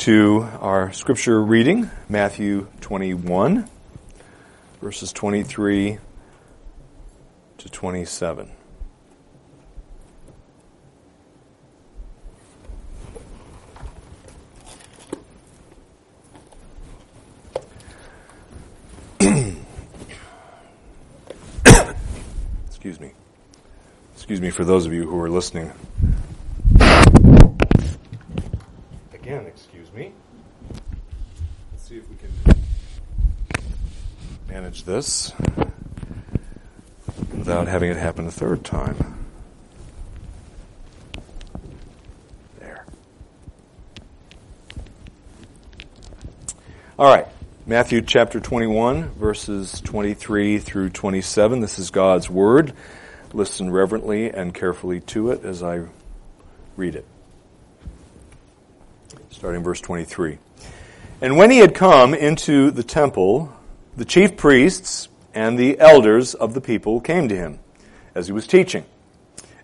to our scripture reading, Matthew 21, verses 23 to 27. Excuse me. Excuse me for those of you who are listening. Again, excuse me. Let's see if we can manage this without having it happen a third time. There. All right. Matthew chapter 21, verses 23 through 27. This is God's Word. Listen reverently and carefully to it as I read it. Starting verse 23. And when he had come into the temple, the chief priests and the elders of the people came to him as he was teaching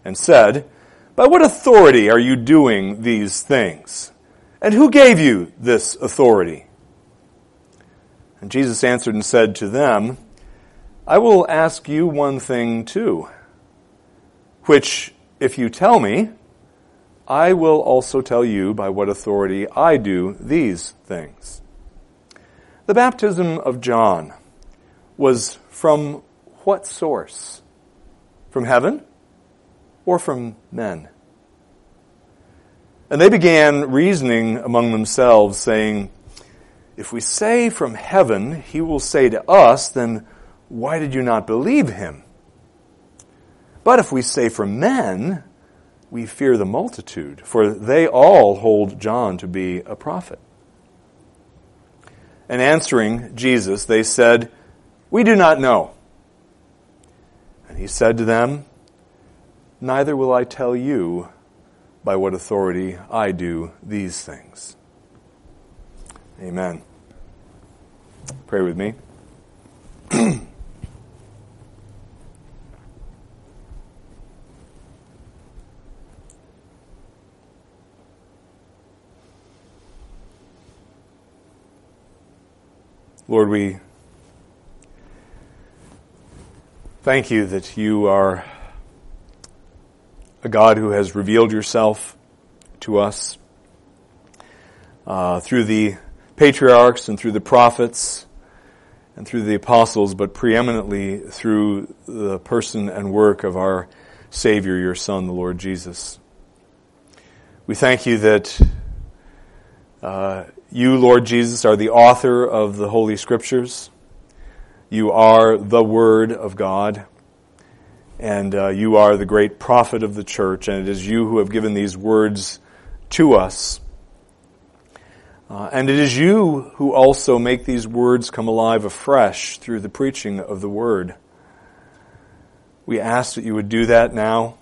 and said, By what authority are you doing these things? And who gave you this authority? And Jesus answered and said to them, I will ask you one thing too, which, if you tell me, I will also tell you by what authority I do these things. The baptism of John was from what source? From heaven or from men? And they began reasoning among themselves, saying, if we say from heaven, he will say to us, then why did you not believe him? But if we say from men, we fear the multitude, for they all hold John to be a prophet. And answering Jesus, they said, We do not know. And he said to them, Neither will I tell you by what authority I do these things. Amen. Pray with me. Lord, we thank you that you are a God who has revealed yourself to us uh, through the patriarchs and through the prophets and through the apostles, but preeminently through the person and work of our Savior, your Son, the Lord Jesus. We thank you that uh, you, Lord Jesus, are the author of the Holy Scriptures. You are the Word of God. And uh, you are the great prophet of the church, and it is you who have given these words to us uh, and it is you who also make these words come alive afresh through the preaching of the word. We ask that you would do that now,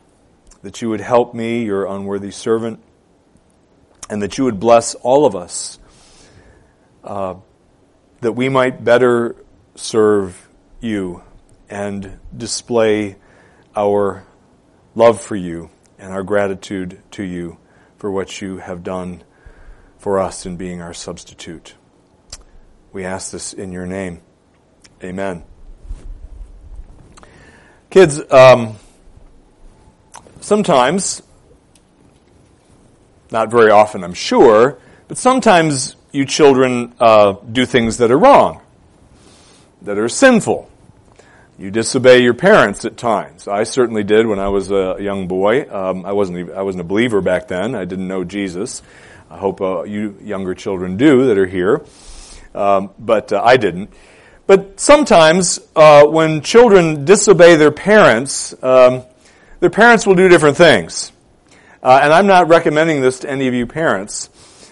that you would help me, your unworthy servant, and that you would bless all of us, uh, that we might better serve you and display our love for you and our gratitude to you for what you have done for us in being our substitute. We ask this in your name. Amen. Kids, um, sometimes, not very often, I'm sure, but sometimes you children uh, do things that are wrong, that are sinful. You disobey your parents at times. I certainly did when I was a young boy. Um, I wasn't. I wasn't a believer back then. I didn't know Jesus. I hope uh, you younger children do that are here, um, but uh, I didn't. But sometimes uh, when children disobey their parents, um, their parents will do different things. Uh, and I'm not recommending this to any of you parents.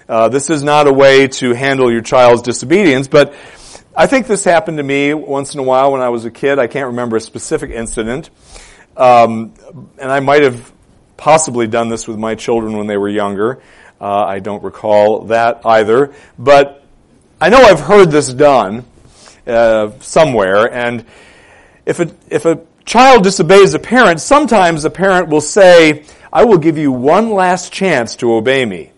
Uh, this is not a way to handle your child's disobedience, but I think this happened to me once in a while when I was a kid. I can't remember a specific incident. Um, and I might have possibly done this with my children when they were younger. Uh, I don't recall that either. But I know I've heard this done uh, somewhere. And if a, if a child disobeys a parent, sometimes a parent will say, I will give you one last chance to obey me.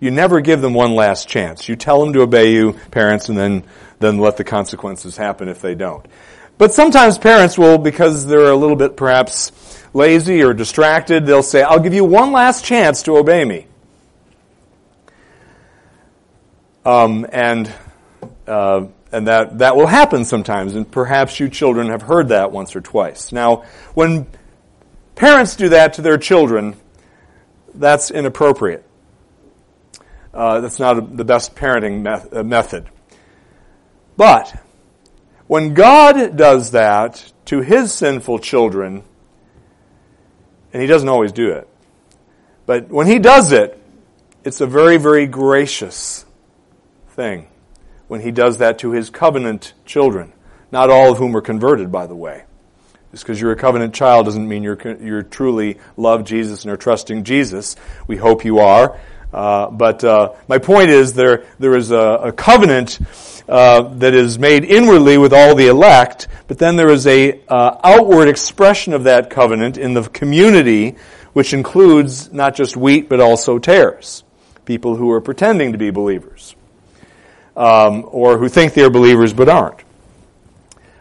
You never give them one last chance. You tell them to obey you, parents, and then, then let the consequences happen if they don't. But sometimes parents will, because they're a little bit perhaps lazy or distracted, they'll say, I'll give you one last chance to obey me. Um, and uh, and that, that will happen sometimes, and perhaps you children have heard that once or twice. Now, when parents do that to their children, that's inappropriate. Uh, that's not a, the best parenting uh, method. But when God does that to his sinful children, and he doesn't always do it, but when he does it, it's a very, very gracious thing when he does that to his covenant children, not all of whom are converted, by the way. Just because you're a covenant child doesn't mean you're, you're truly love Jesus and are trusting Jesus. We hope you are. Uh, but uh, my point is there there is a, a covenant uh, that is made inwardly with all the elect, but then there is a uh, outward expression of that covenant in the community, which includes not just wheat but also tares, people who are pretending to be believers um, or who think they're believers but aren't.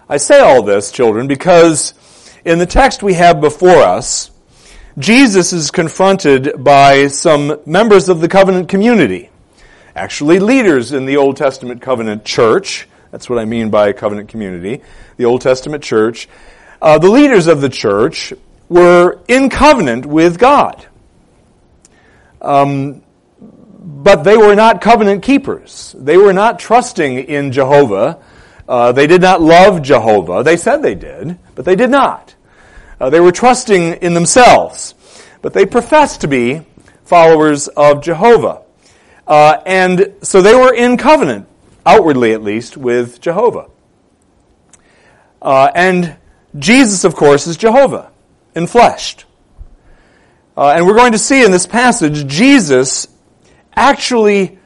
I say all this, children, because in the text we have before us, Jesus is confronted by some members of the covenant community, actually leaders in the Old Testament covenant church. That's what I mean by covenant community, the Old Testament church. Uh, the leaders of the church were in covenant with God. Um, but they were not covenant keepers. They were not trusting in Jehovah. Uh, they did not love Jehovah. They said they did, but they did not. Uh, they were trusting in themselves, but they professed to be followers of Jehovah. Uh, and so they were in covenant, outwardly at least, with Jehovah. Uh, and Jesus, of course, is Jehovah, enfleshed. Uh, and we're going to see in this passage Jesus actually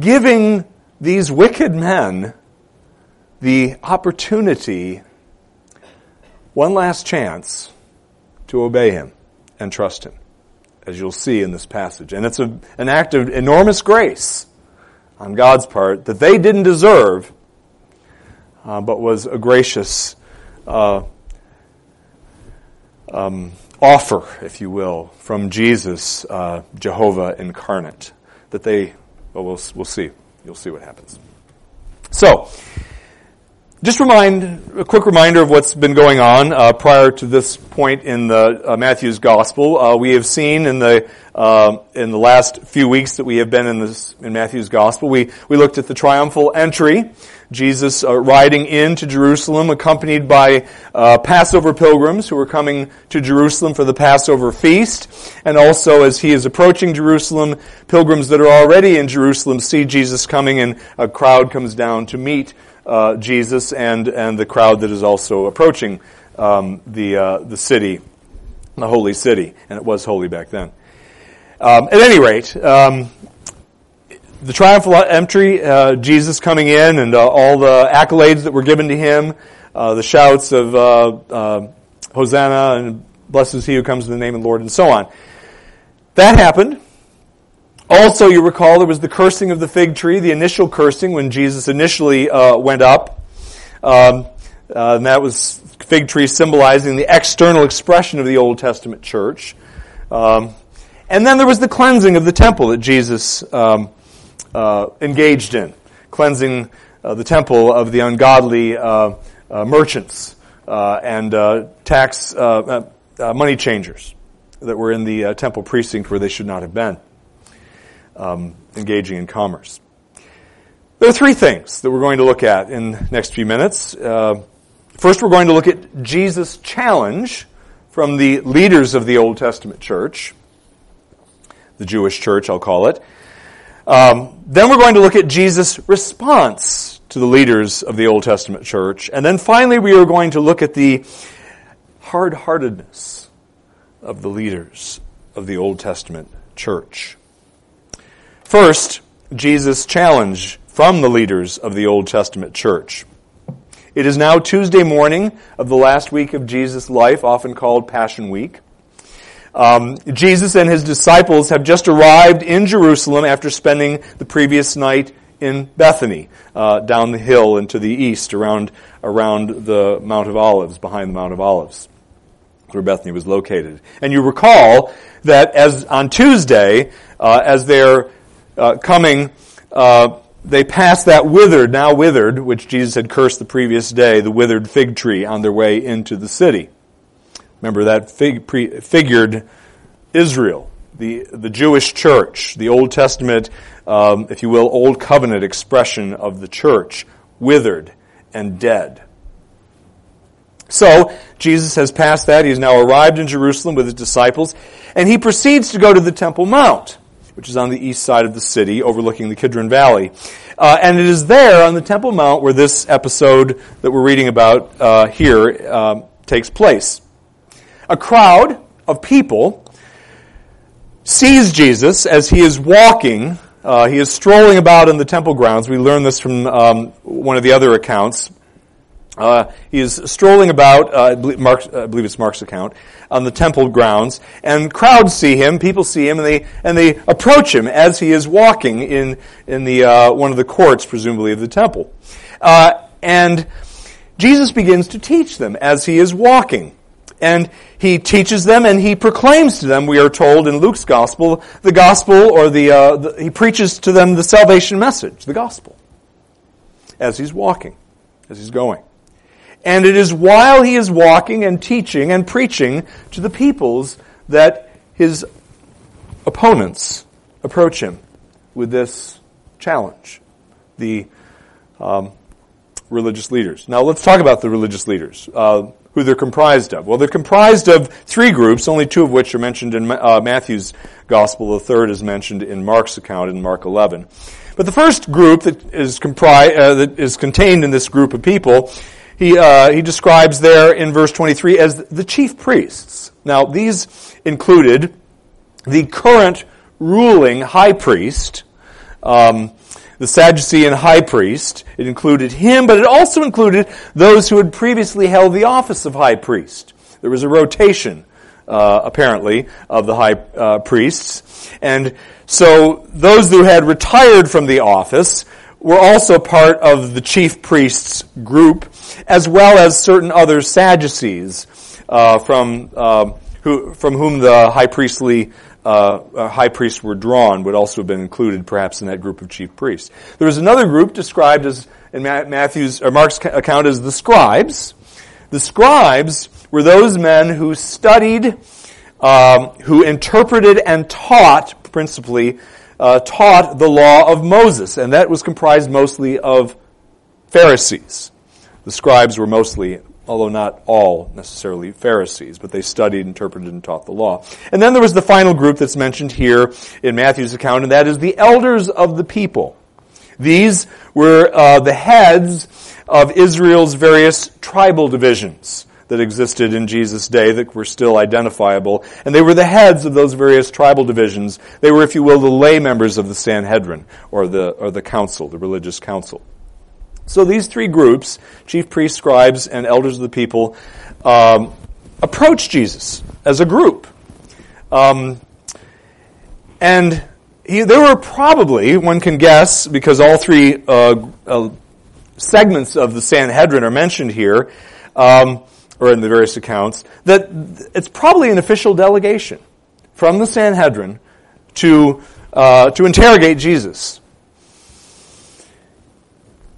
giving these wicked men the opportunity, one last chance, to obey him and trust him, as you'll see in this passage. And it's a, an act of enormous grace on God's part that they didn't deserve, uh, but was a gracious uh, um, offer, if you will, from Jesus, uh, Jehovah incarnate, that they, well, we'll, we'll see. You'll see what happens. So, just remind a quick reminder of what's been going on uh, prior to this point in the uh, Matthew's gospel. Uh, we have seen in the uh, in the last few weeks that we have been in this in Matthew's gospel, we we looked at the triumphal entry Jesus uh, riding into Jerusalem, accompanied by uh, Passover pilgrims who are coming to Jerusalem for the Passover feast. And also, as he is approaching Jerusalem, pilgrims that are already in Jerusalem see Jesus coming, and a crowd comes down to meet uh, Jesus and, and the crowd that is also approaching um, the, uh, the city, the holy city. And it was holy back then. Um, at any rate, um, the triumphal entry, uh, Jesus coming in and uh, all the accolades that were given to him, uh, the shouts of uh, Hosanna and blessed is he who comes in the name of the Lord and so on. That happened. Also, you recall there was the cursing of the fig tree, the initial cursing when Jesus initially uh, went up. Um, and that was fig tree symbolizing the external expression of the Old Testament church. Um, and then there was the cleansing of the temple that Jesus um, uh, engaged in, cleansing uh, the temple of the ungodly uh, uh merchants uh, and uh, tax money changers that were in the temple precinct where they should not have been, um, engaging in commerce. There are three things that we're going to look at in the next few minutes. first, we're going to look at Jesus' challenge from the leaders of the Old Testament church, the Jewish church, I'll call it. Um, then we're going to look at Jesus' response to the leaders of the Old Testament church. And then finally, we are going to look at the hard heartedness of the leaders of the Old Testament church. First, Jesus' challenge from the leaders of the Old Testament church. It is now Tuesday morning of the last week of Jesus' life, often called Passion Week. Um, Jesus and his disciples have just arrived in Jerusalem after spending the previous night in Bethany, uh, down the hill and to the east, around around the Mount of Olives, behind the Mount of Olives, where Bethany was located. And you recall that as on Tuesday, uh, as they're uh, coming, uh, they pass that withered, now withered, which Jesus had cursed the previous day, the withered fig tree on their way into the city. Remember that fig, pre, figured Israel, the, the Jewish church, the Old Testament, um, if you will, Old Covenant expression of the church, withered and dead. So, Jesus has passed that. He has now arrived in Jerusalem with his disciples, and he proceeds to go to the Temple Mount, which is on the east side of the city, overlooking the Kidron Valley. Uh, and it is there on the Temple Mount where this episode that we're reading about uh, here um, takes place a crowd of people sees Jesus as he is walking. Uh, he is strolling about in the temple grounds. We learn this from um, one of the other accounts. Uh, he is strolling about, uh, I, believe Mark's, I, believe it's Mark's account, on the temple grounds, and crowds see him, people see him, and they and they approach him as he is walking in in the uh, one of the courts, presumably of the temple, uh, and Jesus begins to teach them as he is walking. And he teaches them and he proclaims to them, we are told in Luke's gospel, the gospel or the, uh, the, he preaches to them the salvation message, the gospel, as he's walking, as he's going. And it is while he is walking and teaching and preaching to the peoples that his opponents approach him with this challenge. The um, religious leaders. Now let's talk about the religious leaders. Uh, who they're comprised of. Well, they're comprised of three groups, only two of which are mentioned in uh, Matthew's gospel. The third is mentioned in Mark's account in Mark 11. But the first group that is uh, that is contained in this group of people, he, uh, he describes there in verse 23 as the chief priests. Now, these included the current ruling high priest, um, the Sadducean high priest. It included him, but it also included those who had previously held the office of high priest. There was a rotation, uh, apparently, of the high uh, priests. And so those who had retired from the office were also part of the chief priests group, as well as certain other Sadducees uh, from, uh, who, from whom the high priestly uh, high priests were drawn would also have been included perhaps in that group of chief priests. There was another group described as in Matthew's or Mark's account as the scribes. The scribes were those men who studied, um, who interpreted and taught, principally, uh, taught the law of Moses, and that was comprised mostly of Pharisees. The scribes were mostly although not all necessarily Pharisees, but they studied, interpreted, and taught the law. And then there was the final group that's mentioned here in Matthew's account, and that is the elders of the people. These were uh, the heads of Israel's various tribal divisions that existed in Jesus' day that were still identifiable. And they were the heads of those various tribal divisions. They were, if you will, the lay members of the Sanhedrin, or the, or the council, the religious council. So these three groups, chief priests, scribes, and elders of the people, um, approach Jesus as a group. Um, and he, there were probably, one can guess, because all three uh, uh, segments of the Sanhedrin are mentioned here, um, or in the various accounts, that it's probably an official delegation from the Sanhedrin to, uh, to interrogate Jesus.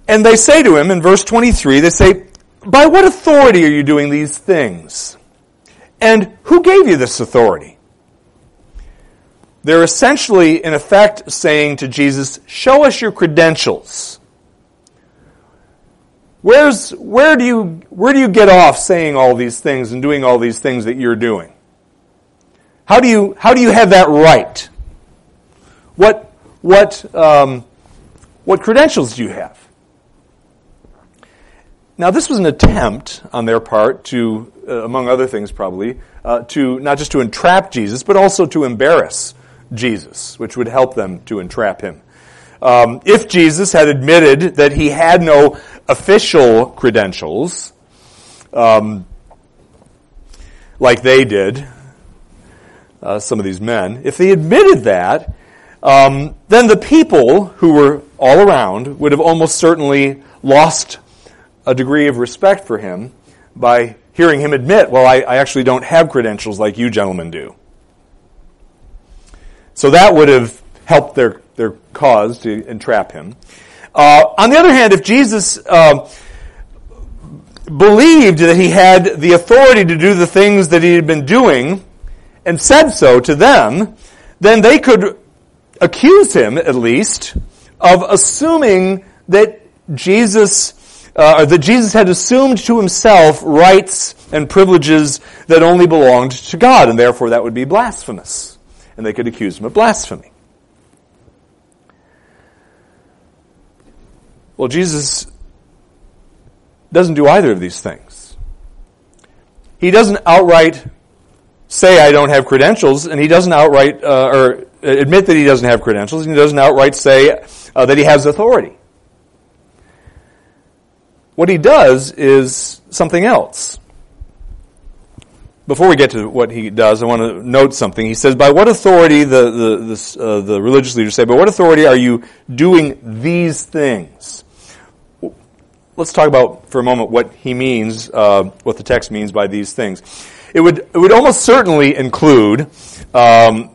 And they say to him in verse 23, they say, By what authority are you doing these things? And who gave you this authority? They're essentially, in effect, saying to Jesus, Show us your credentials. Where's, where, do you, where do you get off saying all these things and doing all these things that you're doing? How do you, how do you have that right? What, what, um, what credentials do you have? Now, this was an attempt on their part to, uh, among other things probably, uh, to not just to entrap Jesus, but also to embarrass Jesus, which would help them to entrap him. Um, if Jesus had admitted that he had no official credentials, um, like they did, uh, some of these men, if they admitted that, um, then the people who were all around would have almost certainly lost a degree of respect for him by hearing him admit, well, I, I actually don't have credentials like you gentlemen do. So that would have helped their, their cause to entrap him. Uh, on the other hand, if Jesus uh, believed that he had the authority to do the things that he had been doing and said so to them, then they could accuse him, at least, of assuming that Jesus uh, that Jesus had assumed to himself rights and privileges that only belonged to God, and therefore that would be blasphemous. And they could accuse him of blasphemy. Well, Jesus doesn't do either of these things. He doesn't outright say, I don't have credentials, and he doesn't outright, uh, or admit that he doesn't have credentials, and he doesn't outright say uh, that he has authority. What he does is something else. Before we get to what he does, I want to note something. He says, by what authority, the, the, uh, the religious leaders say, by what authority are you doing these things? Let's talk about for a moment what he means, uh, what the text means by these things. It would, it would almost certainly include, um,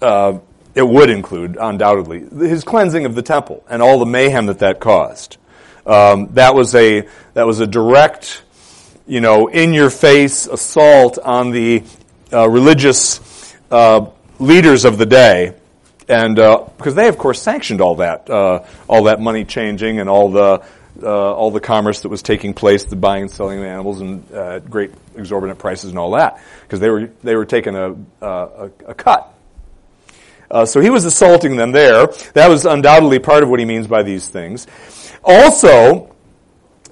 uh, it would include, undoubtedly, his cleansing of the temple and all the mayhem that that caused. Um, that was a that was a direct, you know, in your face assault on the uh, religious uh, leaders of the day, and uh, because they of course sanctioned all that uh, all that money changing and all the uh, all the commerce that was taking place, the buying and selling of animals and uh, great exorbitant prices and all that, because they were they were taking a a, a cut. so he was assaulting them there. That was undoubtedly part of what he means by these things. Also,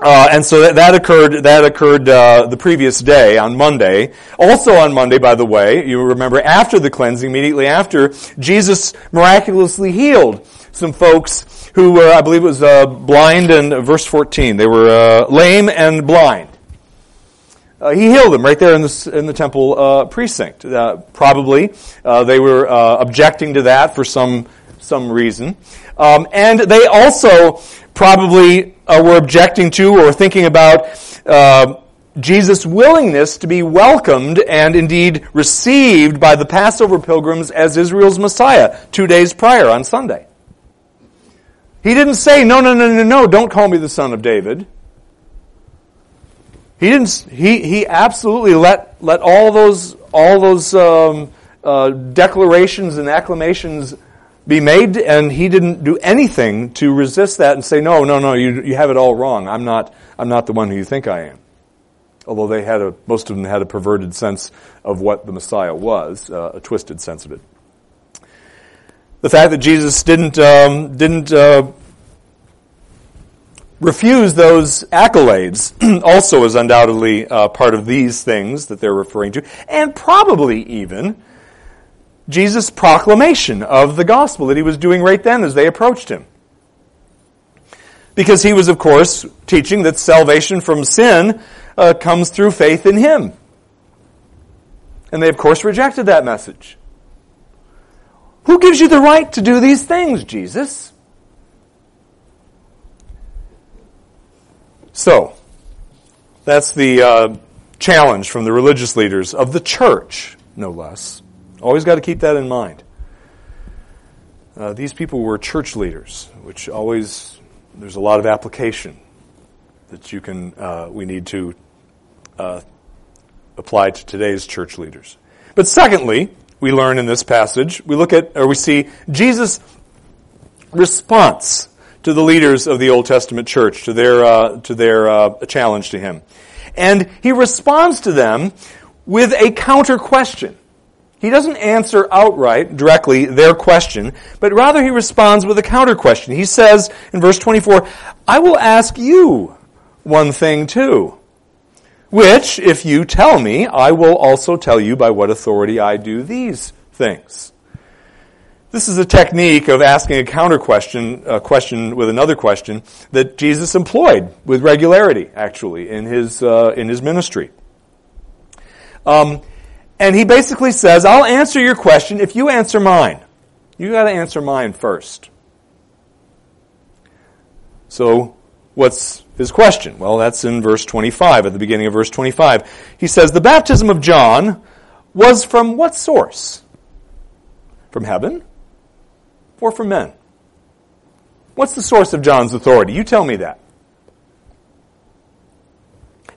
uh, and so that, that, occurred. That occurred uh, the previous day on Monday. Also on Monday, by the way, you remember after the cleansing, immediately after, Jesus miraculously healed some folks who were, I believe, it was uh, blind and verse fourteen. They were uh, lame and blind. Uh, he healed them right there in the in the temple uh, precinct. probably they were objecting to that for some some reason, um, and they also probably uh, were objecting to or thinking about uh, Jesus' willingness to be welcomed and indeed received by the Passover pilgrims as Israel's Messiah two days prior on Sunday. He didn't say, no, no, no, no, no, don't call me the son of David. He didn't, he, he absolutely let, let all those, all those, um, uh, declarations and acclamations be made, and he didn't do anything to resist that and say, no, no, no, you, you have it all wrong. I'm not, I'm not the one who you think I am. Although they had a, most of them had a perverted sense of what the Messiah was, uh, a twisted sense of it. The fact that Jesus didn't, um, didn't, uh, refuse those accolades also is undoubtedly uh, part of these things that they're referring to, and probably even Jesus' proclamation of the gospel that he was doing right then as they approached him. Because he was, of course, teaching that salvation from sin uh, comes through faith in him. And they, of course, rejected that message. Who gives you the right to do these things, Jesus? So, that's the uh, challenge from the religious leaders of the church, no less. Always got to keep that in mind. Uh, these people were church leaders, which always there's a lot of application that you can uh, we need to uh, apply to today's church leaders. But secondly, we learn in this passage we look at or we see Jesus' response to the leaders of the Old Testament church to their uh, to their uh, challenge to him, and he responds to them with a counter question. He doesn't answer outright, directly, their question, but rather he responds with a counter question. He says in verse 24, I will ask you one thing too, which, if you tell me, I will also tell you by what authority I do these things. This is a technique of asking a counter question, a question with another question that Jesus employed with regularity, actually, in his, uh, in his ministry. Um, And he basically says, I'll answer your question if you answer mine. You got to answer mine first. So, what's his question? Well, that's in verse 25, at the beginning of verse 25. He says, The baptism of John was from what source? From heaven or from men? What's the source of John's authority? You tell me that.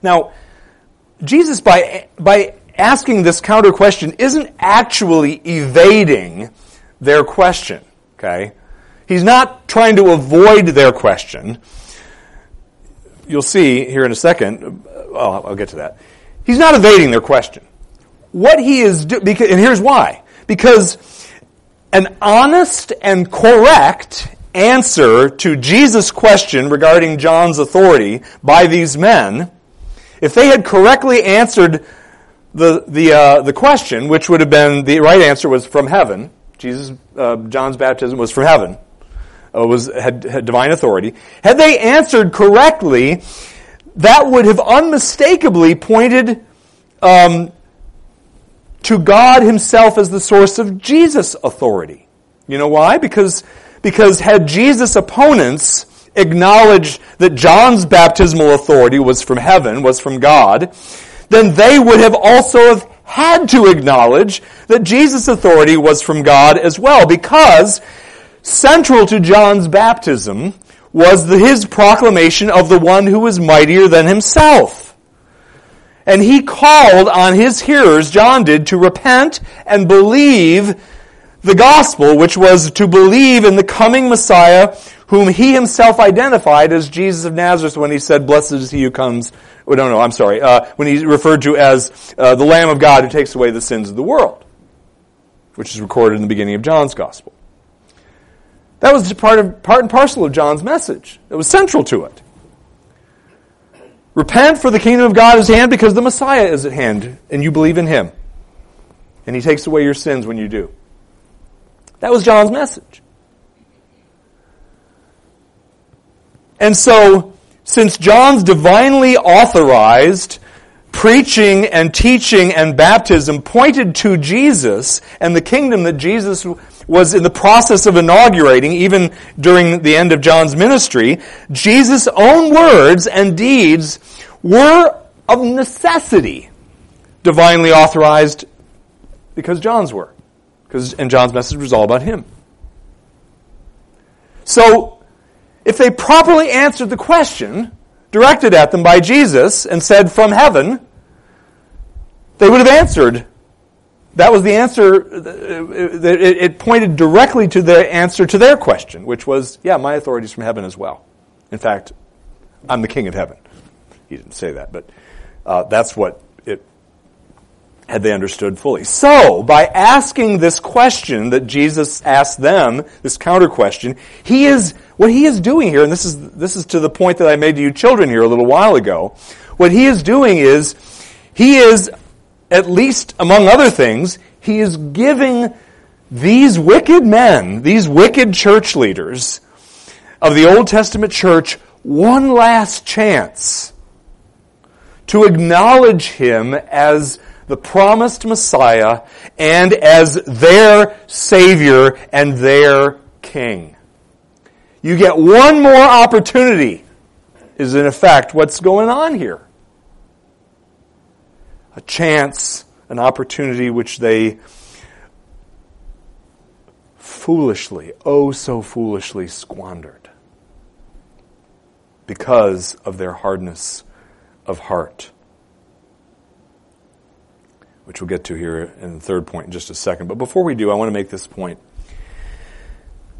Now, Jesus, by, by asking this counter question, isn't actually evading their question. Okay? He's not trying to avoid their question. You'll see here in a second. Oh, I'll get to that. He's not evading their question. What he is doing, and here's why. Because an honest and correct answer to Jesus' question regarding John's authority by these men, if they had correctly answered the, the, uh, the question, which would have been the right answer was from heaven, Jesus, uh, John's baptism was from heaven, uh, was, had, had divine authority. Had they answered correctly, that would have unmistakably pointed um, to God Himself as the source of Jesus' authority. You know why? Because, because had Jesus' opponents acknowledged that John's baptismal authority was from heaven, was from God, then they would have also have had to acknowledge that Jesus' authority was from God as well, because central to John's baptism was the, his proclamation of the one who was mightier than himself. And he called on his hearers, John did, to repent and believe the gospel, which was to believe in the coming Messiah, whom he himself identified as Jesus of Nazareth when he said, Blessed is he who comes, oh, no, no, I'm sorry, uh, when he referred to as uh, the Lamb of God who takes away the sins of the world, which is recorded in the beginning of John's gospel. That was part, of, part and parcel of John's message. It was central to it. Repent for the kingdom of God is at hand because the Messiah is at hand and you believe in him. And he takes away your sins when you do. That was John's message. And so, since John's divinely authorized preaching and teaching and baptism pointed to Jesus and the kingdom that Jesus was in the process of inaugurating, even during the end of John's ministry, Jesus' own words and deeds were of necessity divinely authorized because John's were. Because, and John's message was all about him. So, if they properly answered the question directed at them by Jesus and said from heaven, they would have answered that was the answer. It pointed directly to the answer to their question, which was, yeah, my authority is from heaven as well. In fact, I'm the king of heaven. He didn't say that, but uh, that's what had they understood fully. So, by asking this question that Jesus asked them, this counter question, he is what he is doing here, and this is this is to the point that I made to you children here a little while ago. What he is doing is he is at least among other things, he is giving these wicked men, these wicked church leaders of the Old Testament church, one last chance to acknowledge him as the promised Messiah and as their Savior and their King. You get one more opportunity, is in effect what's going on here a chance, an opportunity which they foolishly, oh so foolishly squandered because of their hardness of heart. Which we'll get to here in the third point in just a second. But before we do, I want to make this point.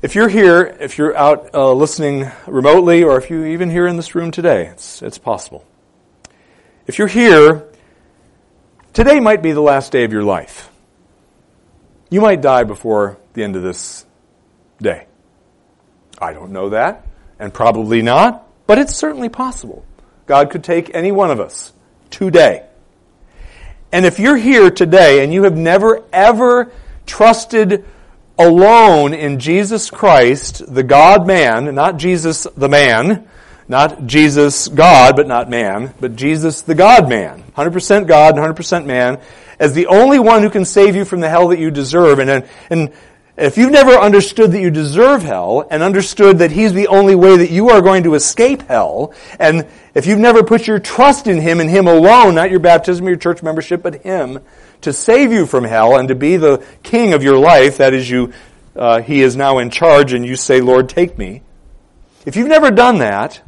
If you're here, if you're out uh, listening remotely, or if you're even here in this room today, it's, it's possible. If you're here Today might be the last day of your life. You might die before the end of this day. I don't know that, and probably not, but it's certainly possible. God could take any one of us today. And if you're here today and you have never ever trusted alone in Jesus Christ, the God man, not Jesus the man, not Jesus God, but not man, but Jesus the God man, 100% God and 100% man, as the only one who can save you from the hell that you deserve. And, and if you've never understood that you deserve hell and understood that He's the only way that you are going to escape hell, and if you've never put your trust in Him and Him alone, not your baptism or your church membership, but Him, to save you from hell and to be the king of your life, that is you, uh, He is now in charge and you say, Lord, take me. If you've never done that,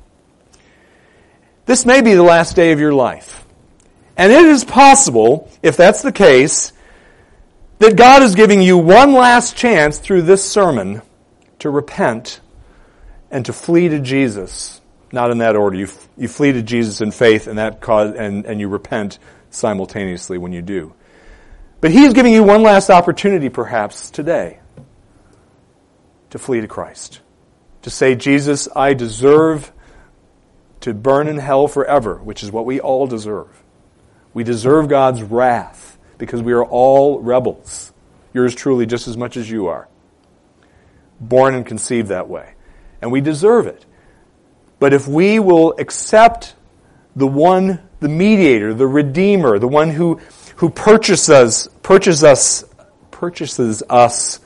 this may be the last day of your life. And it is possible, if that's the case, that God is giving you one last chance through this sermon to repent and to flee to Jesus. Not in that order. You, you flee to Jesus in faith and that cause, and, and you repent simultaneously when you do. But He's giving you one last opportunity perhaps today to flee to Christ. To say, Jesus, I deserve to burn in hell forever, which is what we all deserve. We deserve God's wrath because we are all rebels. Yours truly, just as much as you are. Born and conceived that way. And we deserve it. But if we will accept the one, the mediator, the redeemer, the one who, who purchases, purchases us, purchases us,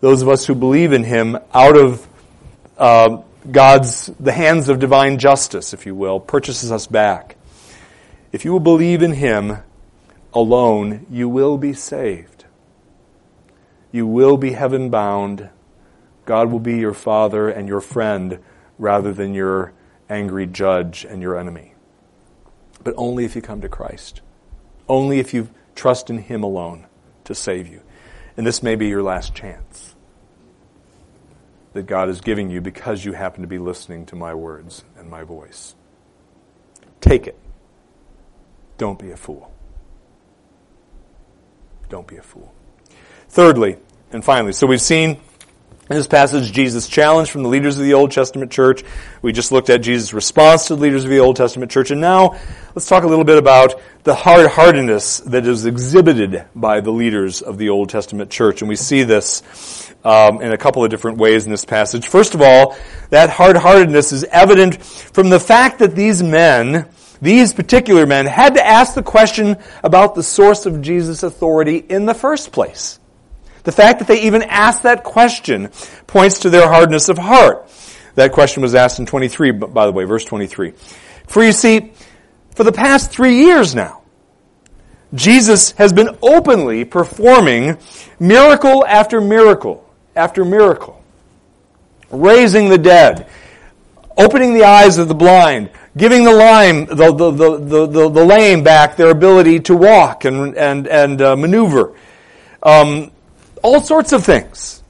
those of us who believe in him, out of uh, God's, the hands of divine justice, if you will, purchases us back. If you will believe in Him alone, you will be saved. You will be heaven bound. God will be your Father and your friend rather than your angry judge and your enemy. But only if you come to Christ. Only if you trust in Him alone to save you. And this may be your last chance that God is giving you because you happen to be listening to my words and my voice. Take it. Don't be a fool. Don't be a fool. Thirdly, and finally, so we've seen in this passage Jesus' challenge from the leaders of the Old Testament church. We just looked at Jesus' response to the leaders of the Old Testament church. And now let's talk a little bit about the hard heartedness that is exhibited by the leaders of the Old Testament church. And we see this um, in a couple of different ways in this passage. First of all, that hard-heartedness is evident from the fact that these men, these particular men, had to ask the question about the source of Jesus' authority in the first place. The fact that they even asked that question points to their hardness of heart. That question was asked in 23, by the way, verse 23. For you see, for the past three years now, Jesus has been openly performing miracle after miracle after miracle. Raising the dead, opening the eyes of the blind, giving the lame, the, the, the, the, the lame back their ability to walk and, and, and uh, maneuver. Um, all sorts of things.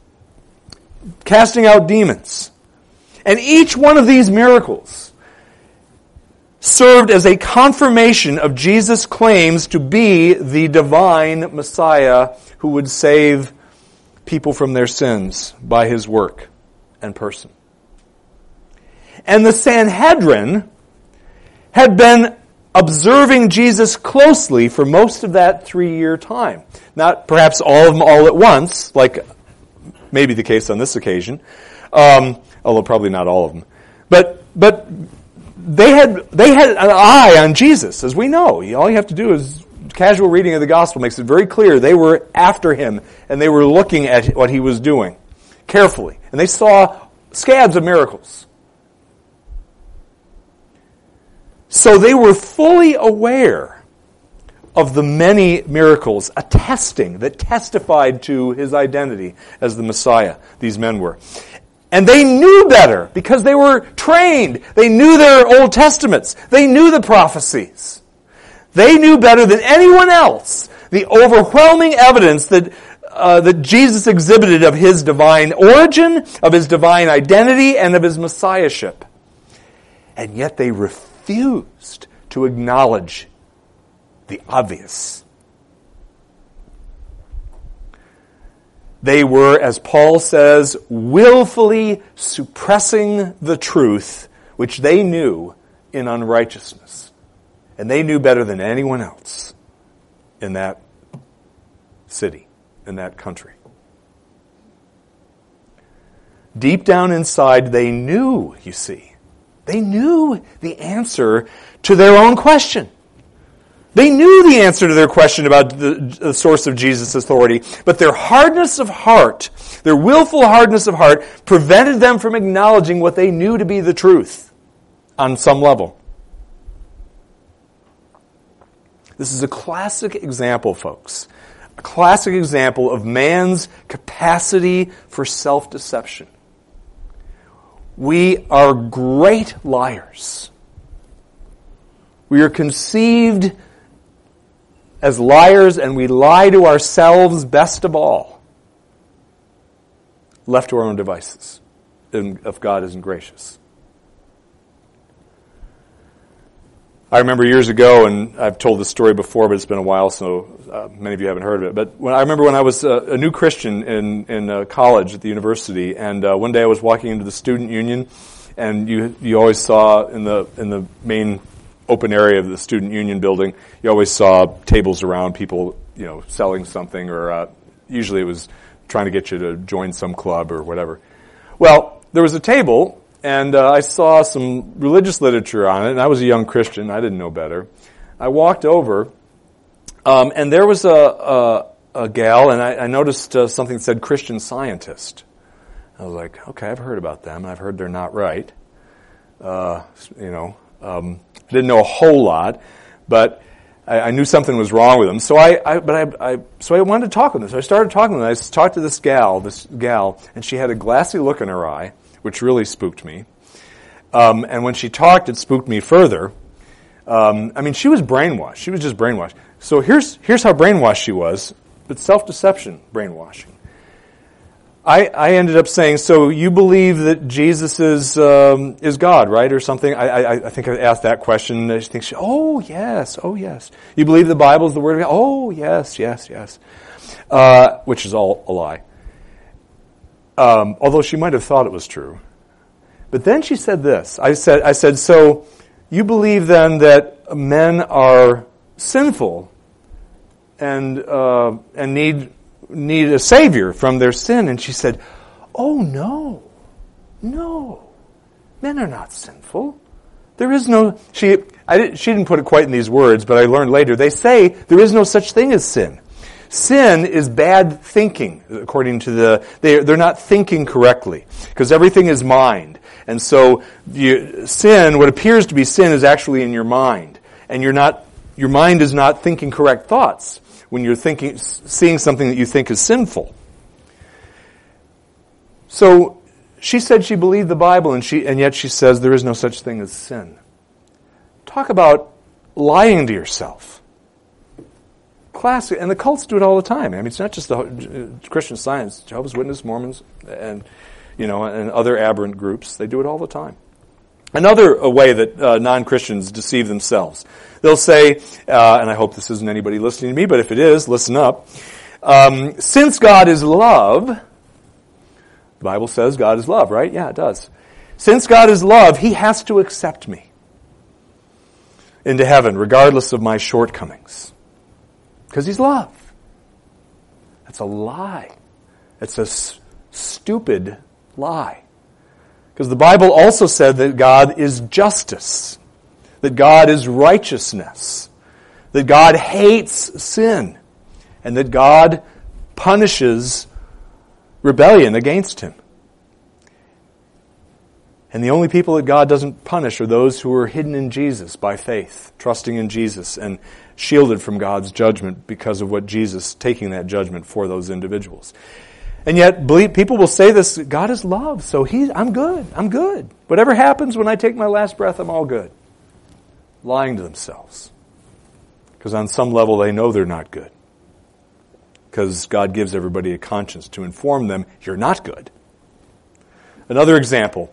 Casting out demons. And each one of these miracles served as a confirmation of Jesus' claims to be the divine Messiah who would save people from their sins by his work and person. And the Sanhedrin had been observing Jesus closely for most of that three year time. Not perhaps all of them all at once, like maybe the case on this occasion, um, although probably not all of them. But, but they had, they had an eye on Jesus, as we know. All you have to do is casual reading of the gospel makes it very clear they were after him and they were looking at what he was doing carefully. And they saw scads of miracles. So they were fully aware of the many miracles attesting that testified to his identity as the Messiah, these men were. And they knew better because they were trained. They knew their Old Testaments. They knew the prophecies. They knew better than anyone else the overwhelming evidence that, uh, that Jesus exhibited of his divine origin, of his divine identity, and of his messiahship. And yet they refused to acknowledge the obvious. They were, as Paul says, willfully suppressing the truth which they knew in unrighteousness. And they knew better than anyone else in that city, in that country. Deep down inside, they knew, you see, they knew the answer to their own question. They knew the answer to their question about the, the source of Jesus' authority, but their hardness of heart, their willful hardness of heart, prevented them from acknowledging what they knew to be the truth on some level. This is a classic example, folks. A classic example of man's capacity for self deception. We are great liars. We are conceived as liars and we lie to ourselves best of all, left to our own devices, if God isn't gracious. I remember years ago, and I've told this story before, but it's been a while, so uh, many of you haven't heard of it. But when, I remember when I was uh, a new Christian in in uh, college at the university, and uh, one day I was walking into the student union, and you you always saw in the in the main open area of the student union building, you always saw tables around, people you know selling something, or uh, usually it was trying to get you to join some club or whatever. Well, there was a table and uh, I saw some religious literature on it, and I was a young Christian. I didn't know better. I walked over, um, and there was a, a, a gal, and I, I noticed uh, something that said Christian Scientist. I was like, okay, I've heard about them, and I've heard they're not right. Uh, you know, um, I didn't know a whole lot, but I, I, knew something was wrong with them. So I, I but I, I, so I wanted to talk with them. So I started talking with them. I talked to this gal, this gal, and she had a glassy look in her eye which really spooked me. Um, and when she talked, it spooked me further. Um, I mean, she was brainwashed. She was just brainwashed. So here's, here's how brainwashed she was. It's self-deception brainwashing. I, I ended up saying, so you believe that Jesus is, um, is God, right? Or something. I, I, I think I asked that question. I think she, oh yes, oh yes. You believe the Bible is the Word of God? Oh yes, yes, yes. Uh, which is all a lie um, although she might have thought it was true. But then she said this. I said, I said, so you believe then that men are sinful and uh, and need need a savior from their sin? And she said, oh no, no, men are not sinful. There is no she. I didn't, she didn't put it quite in these words, but I learned later. They say there is no such thing as sin. Sin is bad thinking, according to the, they, they're not thinking correctly, because everything is mind. And so, you, sin, what appears to be sin is actually in your mind. And you're not, your mind is not thinking correct thoughts when you're thinking, seeing something that you think is sinful. So, she said she believed the Bible and she, and yet she says there is no such thing as sin. Talk about lying to yourself classic, and the cults do it all the time. I mean, it's not just the uh, Christian Science, Jehovah's Witness, Mormons, and you know, and other aberrant groups. They do it all the time. Another way that uh, non-Christians deceive themselves. They'll say, uh, and I hope this isn't anybody listening to me, but if it is, listen up. Um, since God is love, the Bible says God is love, right? Yeah, it does. Since God is love, He has to accept me into heaven, regardless of my shortcomings. Because he's love. That's a lie. It's a s- stupid lie. Because the Bible also said that God is justice, that God is righteousness, that God hates sin, and that God punishes rebellion against him. And the only people that God doesn't punish are those who are hidden in Jesus by faith, trusting in Jesus, and shielded from God's judgment because of what Jesus taking that judgment for those individuals. And yet, people will say this, God is love, so he, I'm good, I'm good. Whatever happens when I take my last breath, I'm all good. Lying to themselves. Because on some level they know they're not good. Because God gives everybody a conscience to inform them, you're not good. Another example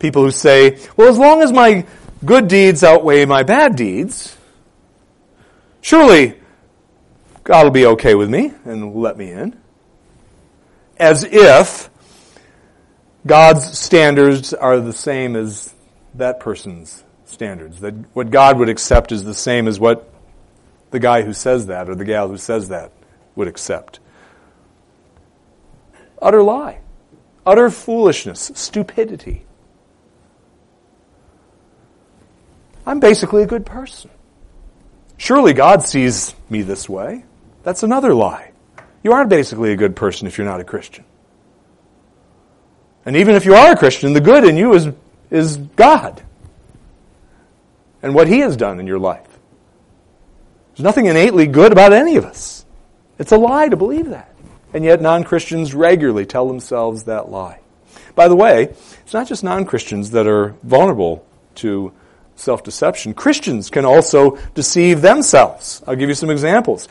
people who say, well, as long as my good deeds outweigh my bad deeds, surely God will be okay with me and let me in. As if God's standards are the same as that person's standards. That what God would accept is the same as what the guy who says that or the gal who says that would accept. Utter lie. Utter foolishness. Stupidity. I'm basically a good person. Surely God sees me this way. That's another lie. You aren't basically a good person if you're not a Christian. And even if you are a Christian, the good in you is, is God and what He has done in your life. There's nothing innately good about any of us. It's a lie to believe that. And yet non Christians regularly tell themselves that lie. By the way, it's not just non Christians that are vulnerable to self deception. Christians can also deceive themselves. I'll give you some examples.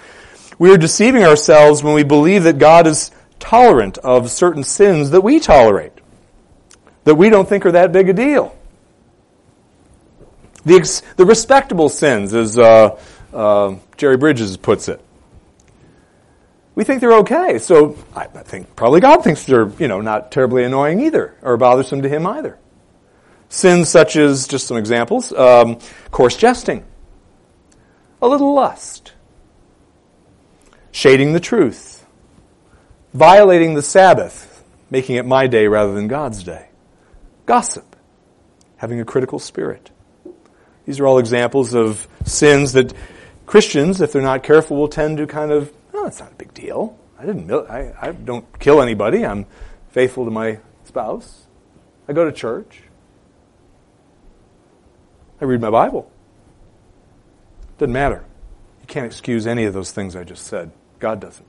We are deceiving ourselves when we believe that God is tolerant of certain sins that we tolerate, that we don't think are that big a deal. The, the respectable sins, as uh, uh, Jerry Bridges puts it. We think they're okay, so I think probably God thinks they're, you know, not terribly annoying either, or bothersome to Him either. Sins such as, just some examples, um, coarse jesting, a little lust, shading the truth, violating the Sabbath, making it my day rather than God's day, gossip, having a critical spirit. These are all examples of sins that Christians, if they're not careful, will tend to kind of, oh, it's not a big deal. I didn't, I, I don't kill anybody. I'm faithful to my spouse. I go to church. I read my Bible. Doesn't matter. You can't excuse any of those things I just said. God doesn't.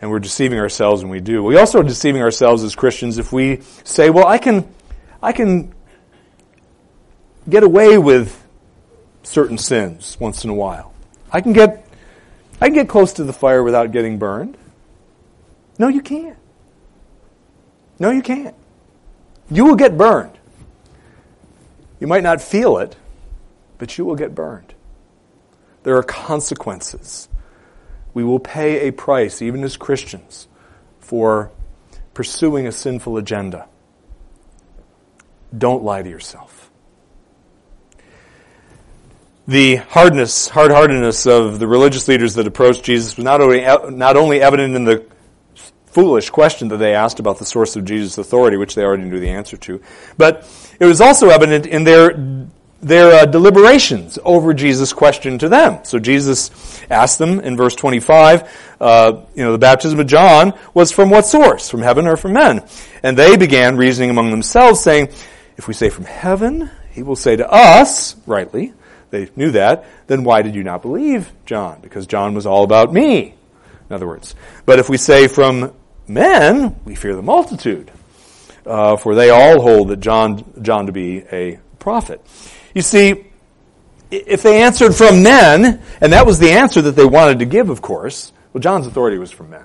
And we're deceiving ourselves when we do. We also are deceiving ourselves as Christians if we say, well, I can, I can get away with certain sins once in a while. I can get, I can get close to the fire without getting burned. No, you can't. No, you can't. You will get burned. You might not feel it, but you will get burned. There are consequences. We will pay a price, even as Christians, for pursuing a sinful agenda. Don't lie to yourself. The hardness, hard-heartedness of the religious leaders that approached Jesus was not only, not only evident in the foolish question that they asked about the source of Jesus' authority, which they already knew the answer to, but it was also evident in their their uh, deliberations over Jesus' question to them. So Jesus asked them in verse 25, uh, you know, the baptism of John was from what source? From heaven or from men? And they began reasoning among themselves, saying, if we say from heaven, he will say to us, rightly, they knew that, then why did you not believe John? Because John was all about me, in other words. But if we say from men, we fear the multitude, uh, for they all hold that John, John to be a prophet. You see, if they answered from men, and that was the answer that they wanted to give, of course, well, John's authority was from men.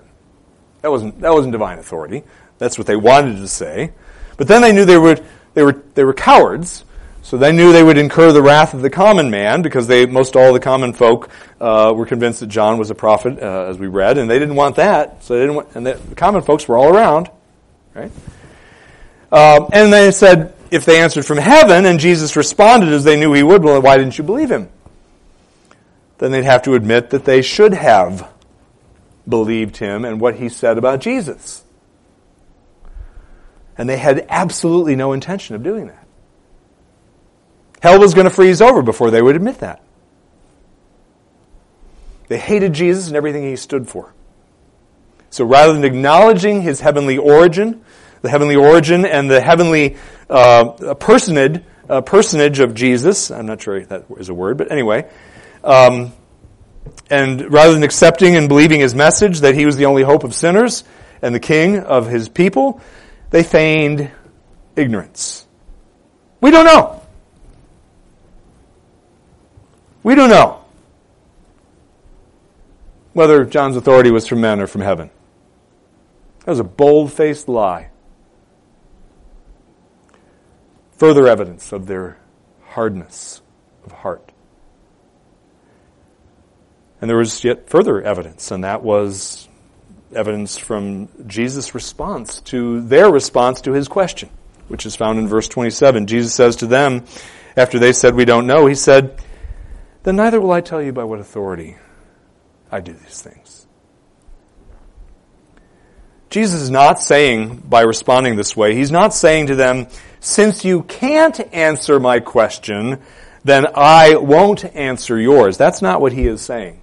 That wasn't, that wasn't divine authority. That's what they wanted to say. But then they knew they were, they were, they were cowards, so they knew they would incur the wrath of the common man because they, most all the common folk uh, were convinced that John was a prophet, uh, as we read, and they didn't want that. So they didn't want, and the, the common folks were all around, right? Um, and they said, if they answered from heaven, and Jesus responded as they knew he would, well, why didn't you believe him? Then they'd have to admit that they should have believed him and what he said about Jesus. And they had absolutely no intention of doing that. Hell was going to freeze over before they would admit that. They hated Jesus and everything he stood for. So rather than acknowledging his heavenly origin, the heavenly origin and the heavenly uh, personage, uh, personage of Jesus, I'm not sure if that is a word, but anyway, um, and rather than accepting and believing his message that he was the only hope of sinners and the king of his people, they feigned ignorance. We don't know. We don't know whether John's authority was from men or from heaven. That was a bold faced lie. Further evidence of their hardness of heart. And there was yet further evidence, and that was evidence from Jesus' response to their response to his question, which is found in verse 27. Jesus says to them, after they said, We don't know, he said, then neither will I tell you by what authority I do these things. Jesus is not saying, by responding this way, he's not saying to them, since you can't answer my question, then I won't answer yours. That's not what he is saying.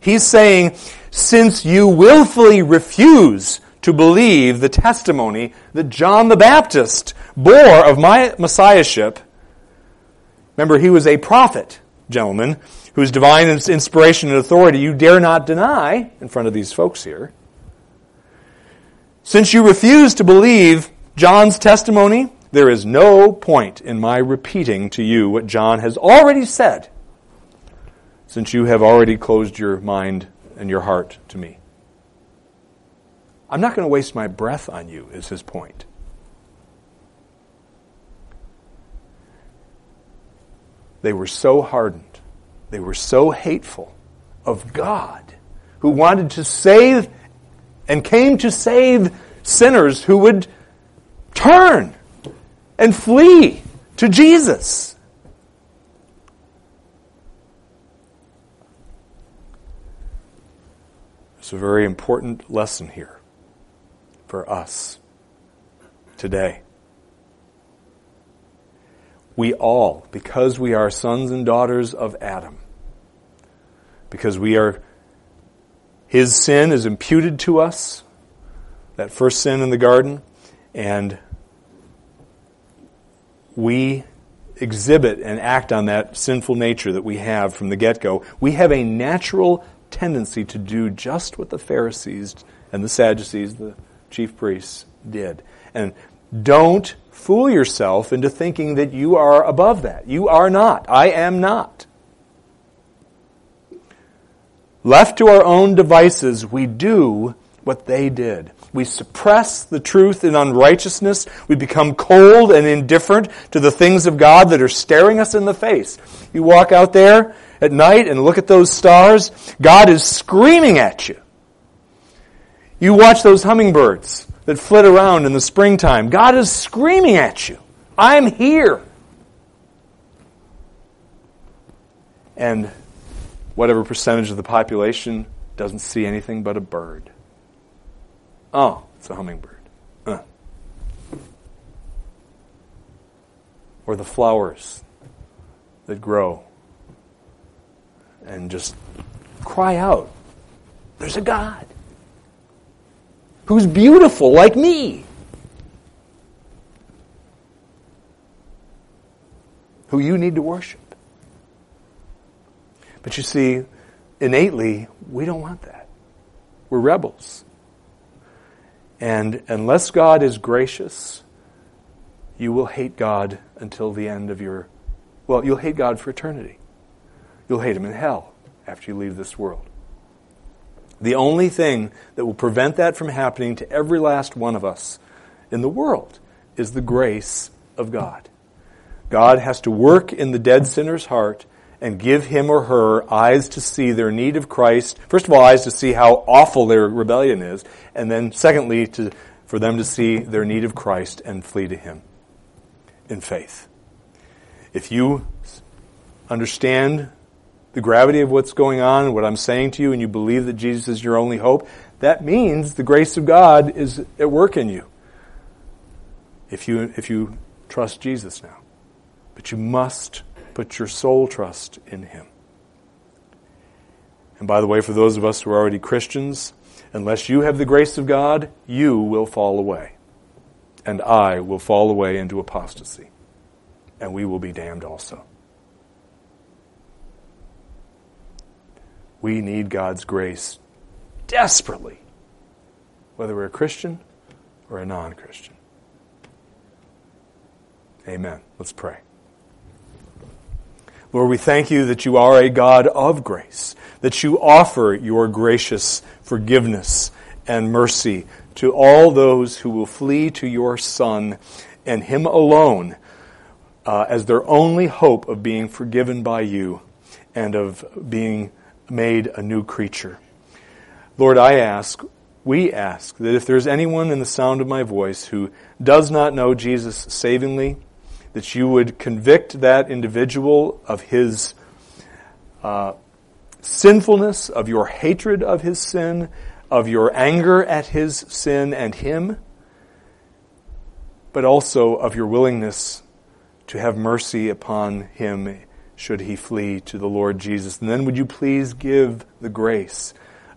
He's saying, since you willfully refuse to believe the testimony that John the Baptist bore of my messiahship, remember he was a prophet, gentlemen, whose divine inspiration and authority you dare not deny in front of these folks here. Since you refuse to believe John's testimony, there is no point in my repeating to you what John has already said, since you have already closed your mind and your heart to me. I'm not going to waste my breath on you, is his point. They were so hardened, they were so hateful of God, who wanted to save and came to save sinners who would turn and flee to Jesus. It's a very important lesson here for us today. We all, because we are sons and daughters of Adam, because we are, his sin is imputed to us, that first sin in the garden, and we exhibit and act on that sinful nature that we have from the get go, we have a natural tendency to do just what the Pharisees and the Sadducees, the chief priests, did. And don't fool yourself into thinking that you are above that. You are not. I am not. Left to our own devices, we do what they did. We suppress the truth in unrighteousness. We become cold and indifferent to the things of God that are staring us in the face. You walk out there at night and look at those stars, God is screaming at you. You watch those hummingbirds that flit around in the springtime. God is screaming at you. I'm here. And whatever percentage of the population doesn't see anything but a bird. Oh, it's a hummingbird. Uh. Or the flowers that grow and just cry out, There's a God who's beautiful like me. Who you need to worship. But you see, innately, we don't want that. We're rebels. And unless God is gracious, you will hate God until the end of your, well, you'll hate God for eternity. You'll hate Him in hell after you leave this world. The only thing that will prevent that from happening to every last one of us in the world is the grace of God. God has to work in the dead sinner's heart and give him or her eyes to see their need of Christ. First of all, eyes to see how awful their rebellion is, and then secondly, to, for them to see their need of Christ and flee to him in faith. If you understand the gravity of what's going on, what I'm saying to you, and you believe that Jesus is your only hope, that means the grace of God is at work in you. If you, if you trust Jesus now. But you must Put your sole trust in Him. And by the way, for those of us who are already Christians, unless you have the grace of God, you will fall away. And I will fall away into apostasy. And we will be damned also. We need God's grace desperately, whether we're a Christian or a non Christian. Amen. Let's pray. Lord, we thank you that you are a God of grace, that you offer your gracious forgiveness and mercy to all those who will flee to your Son and Him alone uh, as their only hope of being forgiven by you and of being made a new creature. Lord, I ask, we ask, that if there's anyone in the sound of my voice who does not know Jesus savingly, that you would convict that individual of his uh, sinfulness, of your hatred of his sin, of your anger at his sin and him, but also of your willingness to have mercy upon him should he flee to the Lord Jesus. And then would you please give the grace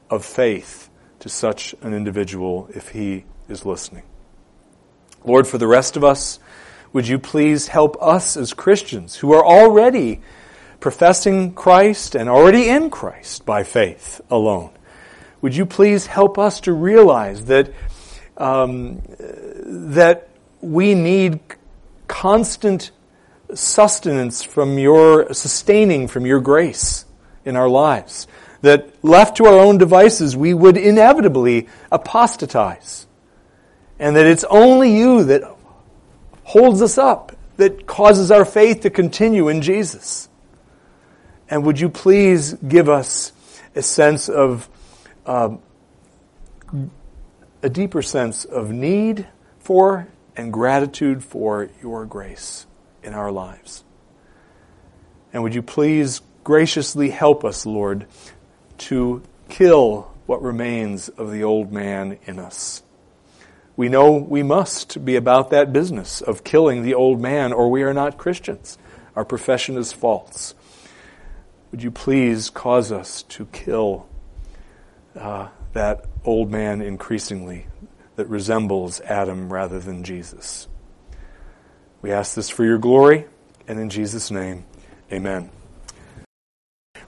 of faith to such an individual if he is listening? Lord, for the rest of us, would you please help us as Christians who are already professing Christ and already in Christ by faith alone? Would you please help us to realize that um, that we need constant sustenance from your sustaining from your grace in our lives. That left to our own devices, we would inevitably apostatize. And that it's only you that holds us up, that causes our faith to continue in Jesus. And would you please give us a sense of, uh, a deeper sense of need for and gratitude for your grace in our lives. And would you please graciously help us, Lord, to kill what remains of the old man in us. We know we must be about that business of killing the old man, or we are not Christians. Our profession is false. Would you please cause us to kill uh, that old man increasingly that resembles Adam rather than Jesus? We ask this for your glory, and in Jesus' name, amen.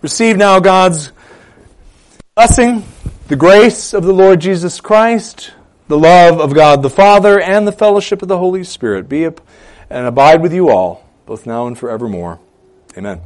Receive now God's blessing, the grace of the Lord Jesus Christ, the love of God the Father, and the fellowship of the Holy Spirit be and abide with you all, both now and forevermore. Amen.